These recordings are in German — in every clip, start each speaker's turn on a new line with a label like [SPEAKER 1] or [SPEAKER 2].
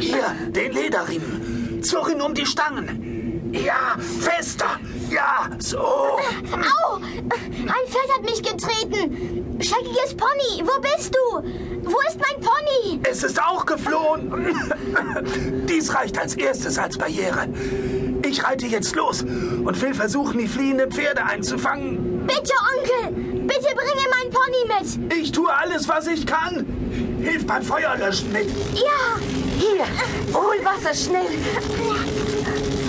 [SPEAKER 1] Ja, den Lederriemen. Zurren um die Stangen. Ja, fester. Ja, so.
[SPEAKER 2] Au! Ein Pferd hat mich getreten. Scheckiges Pony, wo bist du? Wo ist mein Pony?
[SPEAKER 1] Es ist auch geflohen. Dies reicht als erstes als Barriere. Ich reite jetzt los und will versuchen, die fliehenden Pferde einzufangen.
[SPEAKER 2] Bitte, Onkel, bitte bringe mein Pony mit.
[SPEAKER 1] Ich tue alles, was ich kann. Hilf beim Feuerlöschen mit.
[SPEAKER 2] Ja,
[SPEAKER 3] Hier, hol Wasser schnell.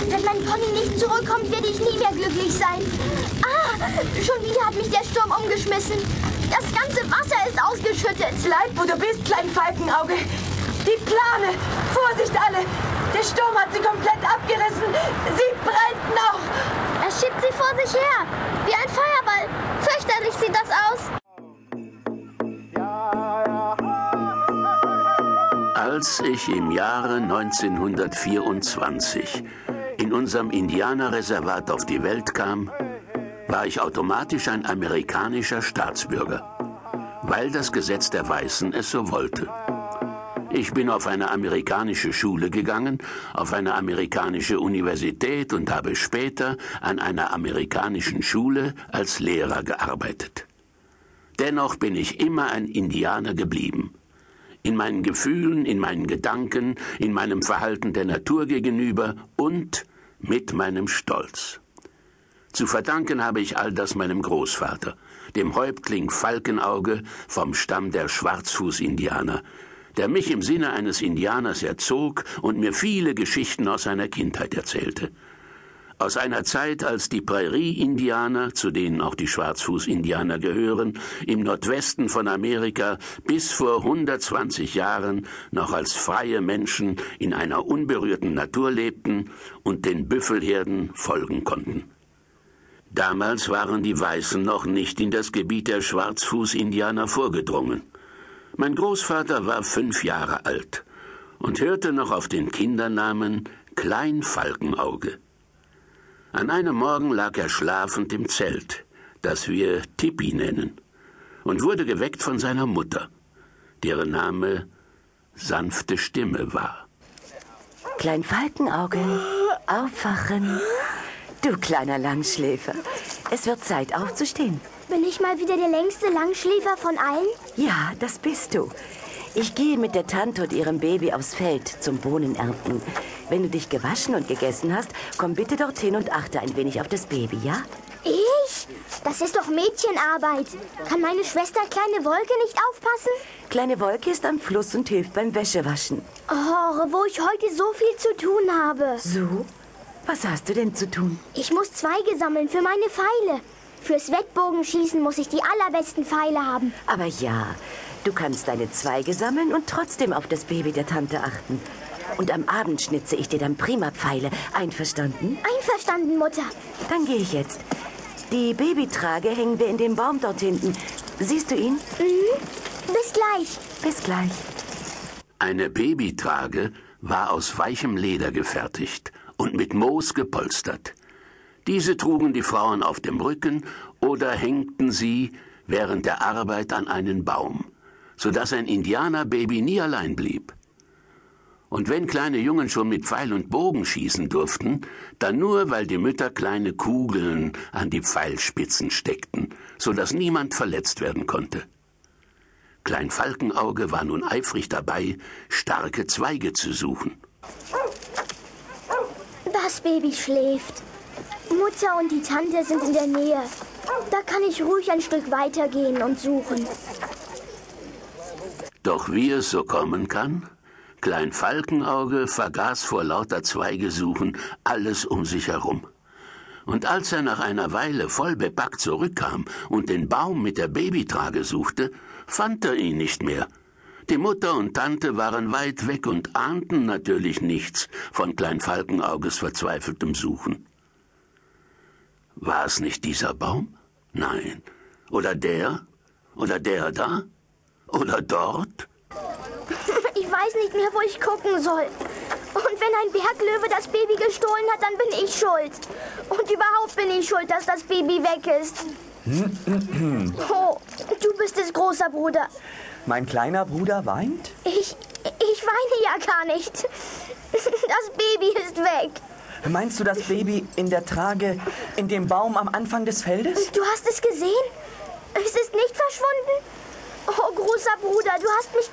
[SPEAKER 2] wenn mein Pony nicht zurückkommt, werde ich nie mehr glücklich sein. Ah, schon wieder hat mich der Sturm umgeschmissen. Das ganze Wasser ist ausgeschüttet.
[SPEAKER 3] Bleib, wo du bist, klein Falkenauge. Die Plane. Vorsicht alle. Der Sturm hat sie komplett abgerissen. Sie brennt noch.
[SPEAKER 2] Er schiebt sie vor sich her. Wie ein Feuerball. Fürchterlich sieht das aus.
[SPEAKER 4] Als ich im Jahre 1924 in unserem Indianerreservat auf die Welt kam, war ich automatisch ein amerikanischer Staatsbürger, weil das Gesetz der Weißen es so wollte. Ich bin auf eine amerikanische Schule gegangen, auf eine amerikanische Universität und habe später an einer amerikanischen Schule als Lehrer gearbeitet. Dennoch bin ich immer ein Indianer geblieben. In meinen Gefühlen, in meinen Gedanken, in meinem Verhalten der Natur gegenüber und mit meinem Stolz. Zu verdanken habe ich all das meinem Großvater, dem Häuptling Falkenauge vom Stamm der Schwarzfuß-Indianer, der mich im Sinne eines Indianers erzog und mir viele Geschichten aus seiner Kindheit erzählte. Aus einer Zeit, als die Prärie-Indianer, zu denen auch die Schwarzfuß-Indianer gehören, im Nordwesten von Amerika bis vor 120 Jahren noch als freie Menschen in einer unberührten Natur lebten und den Büffelherden folgen konnten. Damals waren die Weißen noch nicht in das Gebiet der Schwarzfuß-Indianer vorgedrungen. Mein Großvater war fünf Jahre alt und hörte noch auf den Kindernamen Klein Falkenauge. An einem Morgen lag er schlafend im Zelt, das wir Tippi nennen, und wurde geweckt von seiner Mutter, deren Name sanfte Stimme war.
[SPEAKER 3] Klein Falkenauge, aufwachen. Du kleiner Langschläfer. Es wird Zeit aufzustehen.
[SPEAKER 2] Bin ich mal wieder der längste Langschläfer von allen?
[SPEAKER 3] Ja, das bist du. Ich gehe mit der Tante und ihrem Baby aufs Feld zum Bohnenernten. Wenn du dich gewaschen und gegessen hast, komm bitte dorthin und achte ein wenig auf das Baby, ja?
[SPEAKER 2] Ich? Das ist doch Mädchenarbeit. Kann meine Schwester Kleine Wolke nicht aufpassen?
[SPEAKER 3] Kleine Wolke ist am Fluss und hilft beim Wäschewaschen.
[SPEAKER 2] Oh, wo ich heute so viel zu tun habe.
[SPEAKER 3] So? Was hast du denn zu tun?
[SPEAKER 2] Ich muss Zweige sammeln für meine Pfeile. Fürs Wettbogenschießen muss ich die allerbesten Pfeile haben.
[SPEAKER 3] Aber ja, du kannst deine Zweige sammeln und trotzdem auf das Baby der Tante achten. Und am Abend schnitze ich dir dann prima Pfeile. Einverstanden?
[SPEAKER 2] Einverstanden, Mutter.
[SPEAKER 3] Dann gehe ich jetzt. Die Babytrage hängen wir in dem Baum dort hinten. Siehst du ihn?
[SPEAKER 2] Mhm. Bis gleich.
[SPEAKER 3] Bis gleich.
[SPEAKER 4] Eine Babytrage war aus weichem Leder gefertigt und mit Moos gepolstert. Diese trugen die Frauen auf dem Rücken oder hängten sie während der Arbeit an einen Baum, so dass ein Indianerbaby nie allein blieb. Und wenn kleine Jungen schon mit Pfeil und Bogen schießen durften, dann nur, weil die Mütter kleine Kugeln an die Pfeilspitzen steckten, so dass niemand verletzt werden konnte. Klein Falkenauge war nun eifrig dabei, starke Zweige zu suchen.
[SPEAKER 2] Das Baby schläft. Mutter und die Tante sind in der Nähe. Da kann ich ruhig ein Stück weitergehen und suchen.
[SPEAKER 4] Doch wie es so kommen kann, Klein Falkenauge vergaß vor lauter Zweigesuchen alles um sich herum. Und als er nach einer Weile voll bepackt zurückkam und den Baum mit der Babytrage suchte, fand er ihn nicht mehr. Die Mutter und Tante waren weit weg und ahnten natürlich nichts von Klein Falkenauges verzweifeltem Suchen. War es nicht dieser Baum? Nein. Oder der? Oder der da? Oder dort?
[SPEAKER 2] Ich weiß nicht mehr, wo ich gucken soll. Und wenn ein Berglöwe das Baby gestohlen hat, dann bin ich schuld. Und überhaupt bin ich schuld, dass das Baby weg ist. Oh, du bist es, großer Bruder.
[SPEAKER 5] Mein kleiner Bruder weint?
[SPEAKER 2] Ich, ich weine ja gar nicht. Das Baby ist weg.
[SPEAKER 5] Meinst du das Baby in der Trage in dem Baum am Anfang des Feldes?
[SPEAKER 2] Du hast es gesehen? Es ist nicht verschwunden? Oh, großer Bruder, du hast mich